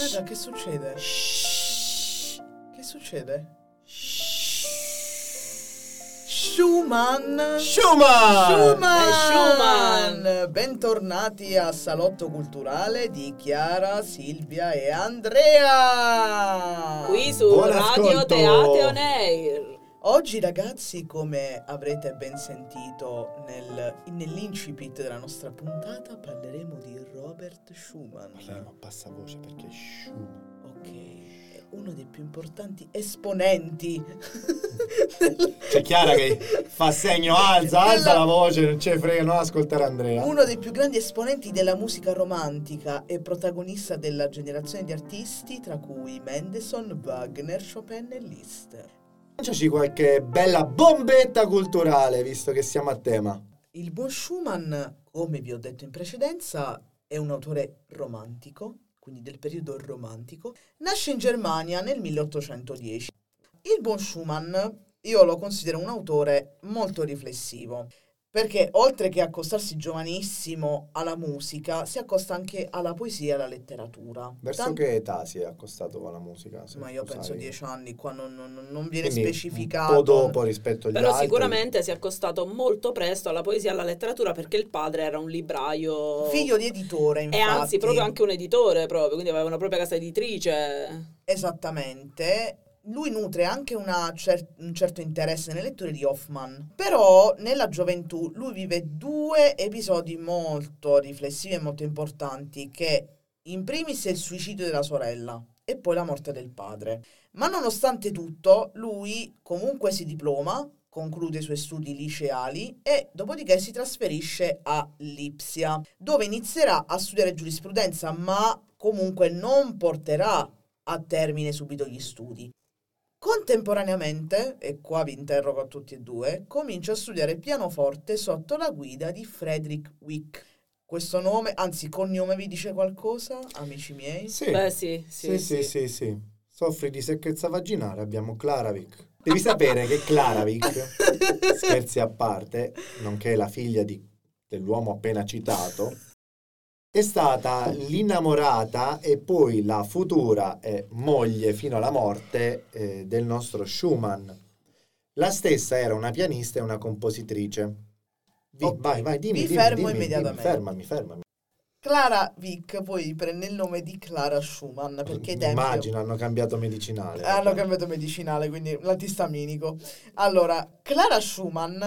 Raga, che succede? Che succede? Schumann! Schumann! Schumann! Schumann! Bentornati a Salotto Culturale di Chiara, Silvia e Andrea! Qui su Buon Radio ascolto! Teate On Air. Oggi ragazzi, come avrete ben sentito nel, nell'incipit della nostra puntata, parleremo di Robert Schumann. Parliamo a bassa voce perché Schumann. Ok, è uno dei più importanti esponenti. C'è Chiara che fa segno alza, alza la voce, non ne frega, non ascoltare Andrea. Uno dei più grandi esponenti della musica romantica e protagonista della generazione di artisti tra cui Mendelssohn, Wagner, Chopin e Liszt. Lanciaci qualche bella bombetta culturale, visto che siamo a tema. Il buon Schumann, come vi ho detto in precedenza, è un autore romantico, quindi del periodo romantico. Nasce in Germania nel 1810. Il buon Schumann io lo considero un autore molto riflessivo, perché oltre che accostarsi giovanissimo alla musica, si accosta anche alla poesia e alla letteratura. Verso Tan- che età si è accostato alla musica? Ma io penso sai? dieci anni, qua non, non- non viene Quindi specificato. Un po' dopo rispetto agli Però altri. sicuramente si è accostato molto presto alla poesia e alla letteratura perché il padre era un libraio. Figlio di editore, infatti. E anzi, proprio anche un editore, proprio, quindi aveva una propria casa editrice. Esattamente. Lui nutre anche cer- un certo interesse nelle letture di Hoffman. Però nella gioventù lui vive due episodi molto riflessivi e molto importanti che in primis è il suicidio della sorella e poi la morte del padre. Ma nonostante tutto, lui comunque si diploma, conclude i suoi studi liceali e dopodiché si trasferisce a Lipsia, dove inizierà a studiare giurisprudenza, ma comunque non porterà a termine subito gli studi. Contemporaneamente, e qua vi interrogo a tutti e due, comincia a studiare pianoforte sotto la guida di Friedrich Wick. Questo nome, anzi cognome vi dice qualcosa, amici miei? Sì. Beh, sì, Sì, sì. sì, sì, sì. Soffri di secchezza vaginale, abbiamo Claravic. Devi sapere che Claravic, scherzi a parte, nonché la figlia di- dell'uomo appena citato, è stata l'innamorata e poi la futura eh, moglie fino alla morte eh, del nostro Schumann. La stessa era una pianista e una compositrice. Vi- Ok, Vai, vai, dimmi, vi dimmi, fermo dimmi, dimmi, immediatamente. fermami, fermami. Clara Wick poi prende il nome di Clara Schumann perché ai tempi Immagino, hanno cambiato medicinale. hanno cambiato medicinale, quindi l'antistaminico. Allora, Clara Schumann,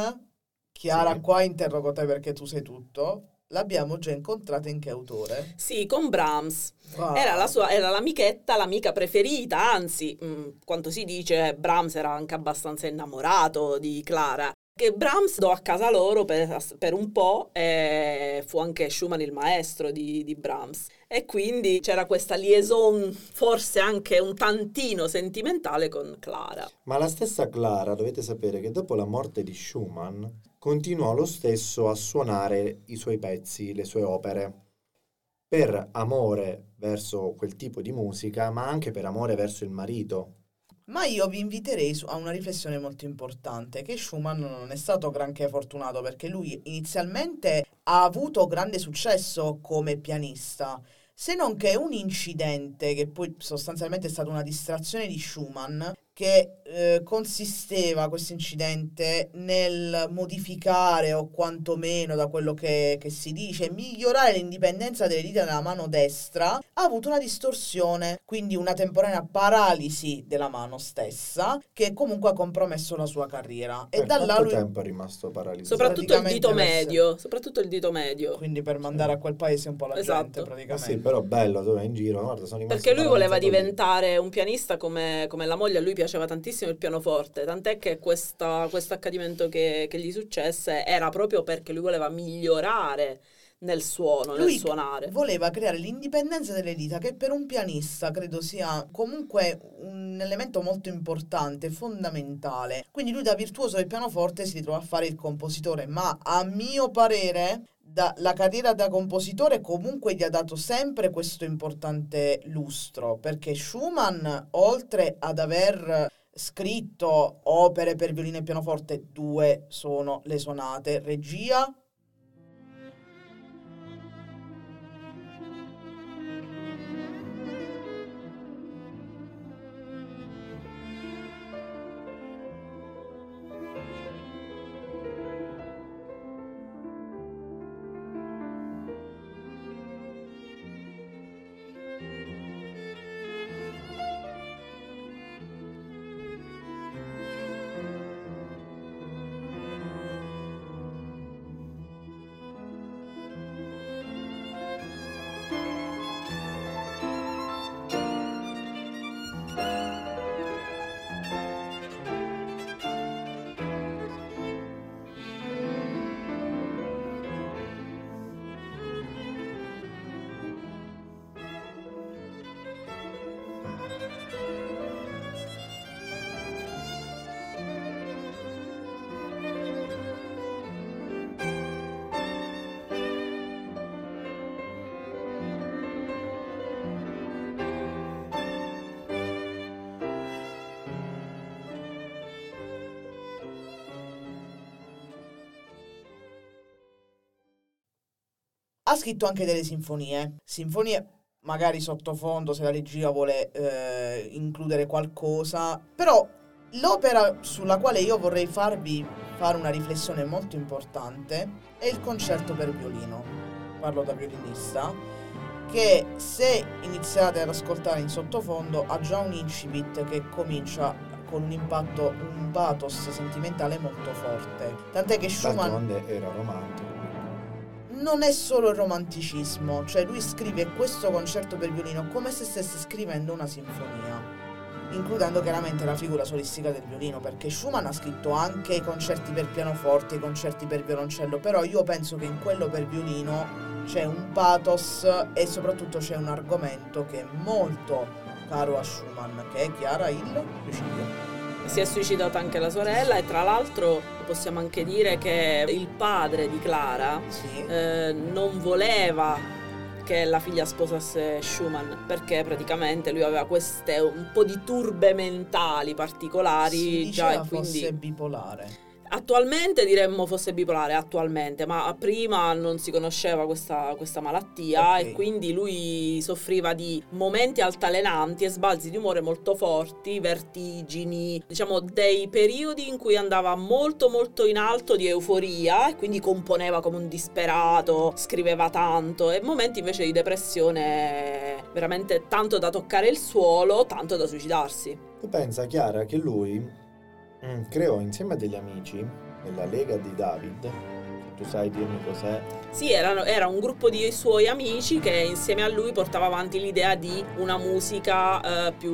Chiara, Sì. qua interrogo te perché tu sai tutto. L'abbiamo già incontrata in che autore? Sì, con Brahms. Ah. Era, la sua, era l'amichetta, l'amica preferita, anzi, mh, quanto si dice, Brahms era anche abbastanza innamorato di Clara. Che Brahms andò a casa loro per, per un po' e fu anche Schumann il maestro di, di Brahms. E quindi c'era questa liaison, forse anche un tantino sentimentale con Clara. Ma la stessa Clara, dovete sapere che dopo la morte di Schumann continuò lo stesso a suonare i suoi pezzi, le sue opere, per amore verso quel tipo di musica, ma anche per amore verso il marito. Ma io vi inviterei a una riflessione molto importante, che Schumann non è stato granché fortunato perché lui inizialmente ha avuto grande successo come pianista, se non che un incidente, che poi sostanzialmente è stata una distrazione di Schumann, che eh, consisteva questo incidente nel modificare o quantomeno da quello che, che si dice migliorare l'indipendenza delle dita della mano destra ha avuto una distorsione quindi una temporanea paralisi della mano stessa che comunque ha compromesso la sua carriera e per da là lui tempo è rimasto paralizzato? Soprattutto il dito medio, soprattutto il dito medio. quindi per mandare a quel paese un po' la Esatto. gente Ah praticamente sì, però bello, dove in giro, guarda, sono rimasto Perché lui voleva paralizzato lì. diventare un pianista come, come la moglie, a lui piaceva tantissimo il pianoforte, tant'è che questo accadimento che, che gli successe era proprio perché lui voleva migliorare nel suono, Lui nel suonare. voleva creare l'indipendenza delle dita che per un pianista credo sia comunque un elemento molto importante, fondamentale. Quindi lui da virtuoso del pianoforte si ritrova a fare il compositore, ma a mio parere da- la carriera da compositore comunque gli ha dato sempre questo importante lustro, perché Schumann, oltre ad aver scritto opere per violino e pianoforte, due sono le sonate, regia Ha scritto anche delle sinfonie, sinfonie magari sottofondo se la regia vuole eh, includere qualcosa, però l'opera sulla quale io vorrei farvi fare una riflessione molto importante è il concerto per violino. Parlo da violinista che se iniziate ad ascoltare in sottofondo ha già un incipit che comincia con un impatto, un pathos sentimentale molto forte. Tant'è che Schumann D'altronde era romantico. Non è solo il romanticismo, cioè lui scrive questo concerto per violino come se stesse scrivendo una sinfonia, includendo chiaramente la figura solistica del violino, perché Schumann ha scritto anche i concerti per pianoforte, i concerti per violoncello, però io penso che in quello per violino c'è un pathos e soprattutto c'è un argomento che è molto caro a Schumann, che è chiara il suicidio. Si è suicidata anche la sorella e tra l'altro possiamo anche dire che il padre di Clara Sì. eh, non voleva che la figlia sposasse Schumann perché praticamente lui aveva queste un po' di turbe mentali particolari si già e quindi fosse bipolare. Attualmente diremmo fosse bipolare attualmente ma prima non si conosceva questa, questa malattia Ok. e quindi lui soffriva di momenti altalenanti e sbalzi di umore molto forti vertigini diciamo dei periodi in cui andava molto molto in alto di euforia e quindi componeva come un disperato scriveva tanto e momenti invece di depressione veramente tanto da toccare il suolo tanto da suicidarsi Tu pensa, Chiara, che lui mm, creò insieme a degli amici nella Lega di David, tu sai dirmi cos'è? Sì, erano- era un gruppo di suoi amici che insieme a lui portava avanti l'idea di una musica eh, più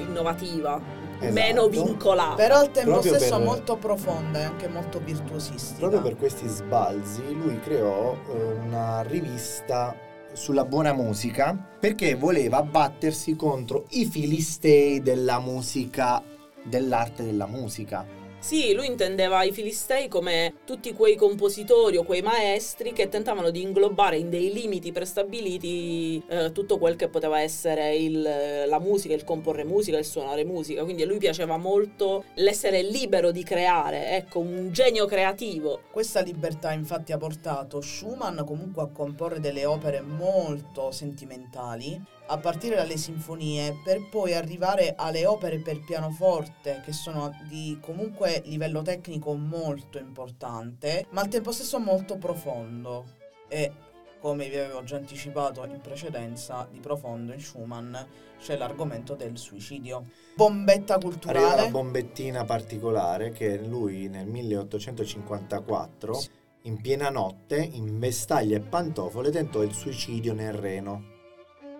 innovativa, Esatto. meno vincolata. Però al tempo Proprio stesso per- molto profonda e anche molto virtuosistica. Proprio per questi sbalzi lui creò eh, una rivista sulla buona musica perché voleva battersi contro i filistei della musica, dell'arte della musica. Sì, lui intendeva i Filistei come tutti quei compositori o quei maestri che tentavano di inglobare in dei limiti prestabiliti eh, tutto quel che poteva essere il- la musica, il comporre musica, il suonare musica. Quindi a lui piaceva molto l'essere libero di creare, ecco, un genio creativo. Questa libertà infatti ha portato Schumann comunque a comporre delle opere molto sentimentali, a partire dalle sinfonie, per poi arrivare alle opere per pianoforte, che sono di comunque livello tecnico molto importante, ma al tempo stesso molto profondo. E come vi avevo già anticipato in precedenza, di profondo in Schumann c'è l'argomento del suicidio. Bombetta Arriva culturale. una bombettina particolare che lui nel 1854, in piena notte, in vestaglie e pantofole, tentò il suicidio nel Reno.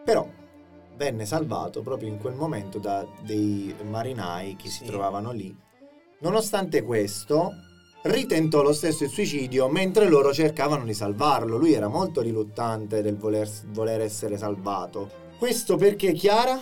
Però venne salvato proprio in quel momento da dei marinai che si Sì. trovavano lì. Nonostante questo, ritentò lo stesso il suicidio mentre loro cercavano di salvarlo. Lui era molto riluttante del voler, voler essere salvato. Questo perché Chiara?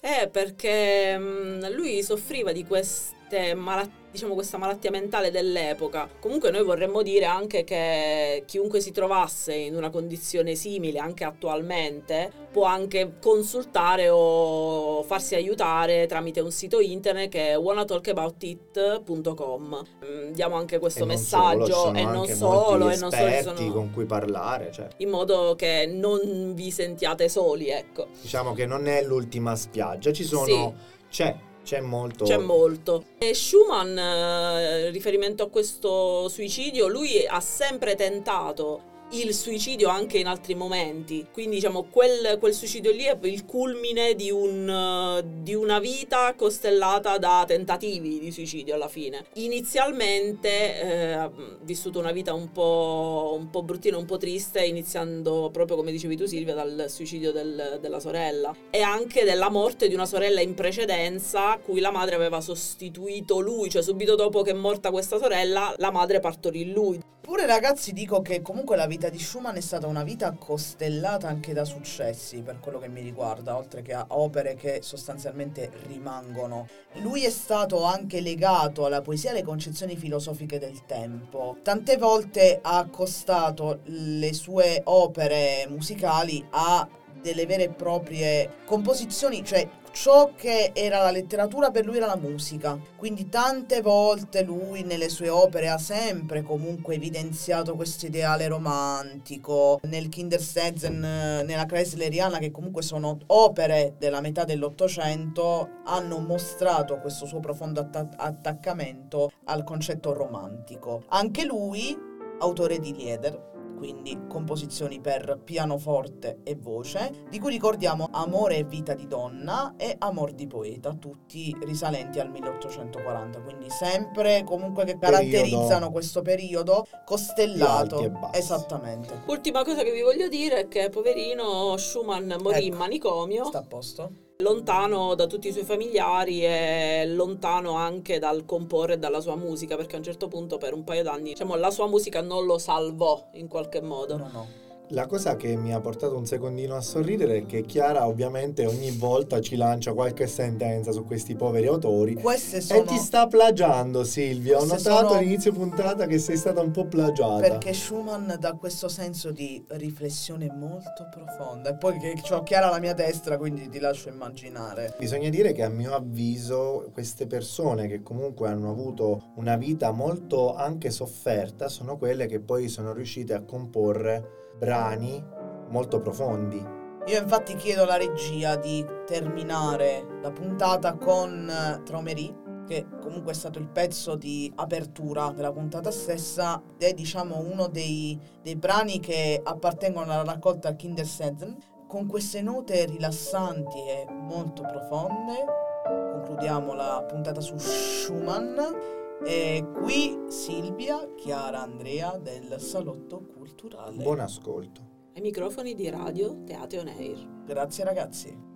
Eh, perché mm, lui soffriva di queste malattie, diciamo questa malattia mentale dell'epoca. Comunque noi vorremmo dire anche che chiunque si trovasse in una condizione simile, anche attualmente, può anche consultare o farsi aiutare tramite un sito internet che è wannatalkaboutit.com. Mm, Diamo anche questo E messaggio solo, e non solo, e non solo sono- con cui parlare, cioè, in modo che non vi sentiate soli, ecco. diciamo che non è l'ultima spiaggia, ci sono Sì. c'è c'è molto C'è molto. E Schumann, eh, riferimento a questo suicidio, lui ha sempre tentato il suicidio anche in altri momenti. Quindi, diciamo, quel, quel suicidio lì è il culmine di, un, di una vita costellata da tentativi di suicidio alla fine. Inizialmente eh, ha vissuto una vita un po', un po' bruttina, un po' triste, iniziando proprio come dicevi tu Silvia dal suicidio del- della sorella e anche della morte di una sorella in precedenza cui la madre aveva sostituito lui, cioè subito dopo che è morta questa sorella la madre partorì lui. Pure ragazzi dico che comunque la vita di Schumann è stata una vita costellata anche da successi per quello che mi riguarda, oltre che a opere che sostanzialmente rimangono. Lui è stato anche legato alla poesia e alle concezioni filosofiche del tempo. Tante volte ha accostato le sue opere musicali a delle vere e proprie composizioni, cioè ciò che era la letteratura per lui era la musica. Quindi tante volte lui nelle sue opere ha sempre comunque evidenziato questo ideale romantico. Nel Kindersätzen, nella Chrysleriana, che comunque sono opere della metà dell'Ottocento, hanno mostrato questo suo profondo atta- attaccamento al concetto romantico. Anche lui, autore di Lieder, quindi composizioni per pianoforte e voce, di cui ricordiamo Amore e vita di donna e Amor di poeta, tutti risalenti al 1840, quindi sempre comunque che caratterizzano Periodo. questo periodo costellato. Esattamente. Ultima cosa che vi voglio dire è che poverino Schumann morì in Ecco. manicomio, Sta a posto? Lontano da tutti i suoi familiari e lontano anche dal comporre dalla sua musica, perché a un certo punto per un paio d'anni, diciamo, la sua musica non lo salvò in qualche modo. No, no. La cosa che mi ha portato un secondino a sorridere è che Chiara ovviamente ogni volta ci lancia qualche sentenza su questi poveri autori. Queste sono... E ti sta plagiando Silvia, ho notato sono- all'inizio puntata che sei stata un po' plagiata. Perché Schumann dà questo senso di riflessione molto profonda. E poi che ho chiara la mia destra, quindi ti lascio immaginare. Bisogna dire che a mio avviso queste persone che comunque hanno avuto una vita molto anche sofferta sono quelle che poi sono riuscite a comporre brani molto profondi. Io infatti chiedo alla regia di terminare la puntata con eh, Tromery, che comunque è stato il pezzo di apertura della puntata stessa, è diciamo uno dei, dei brani che appartengono alla raccolta Kindersätzen, con queste note rilassanti e molto profonde. Concludiamo la puntata su Schumann. E qui Silvia, Chiara, Andrea del Salotto Culturale. Buon ascolto. Ai microfoni di radio Teatro On Air. Grazie ragazzi.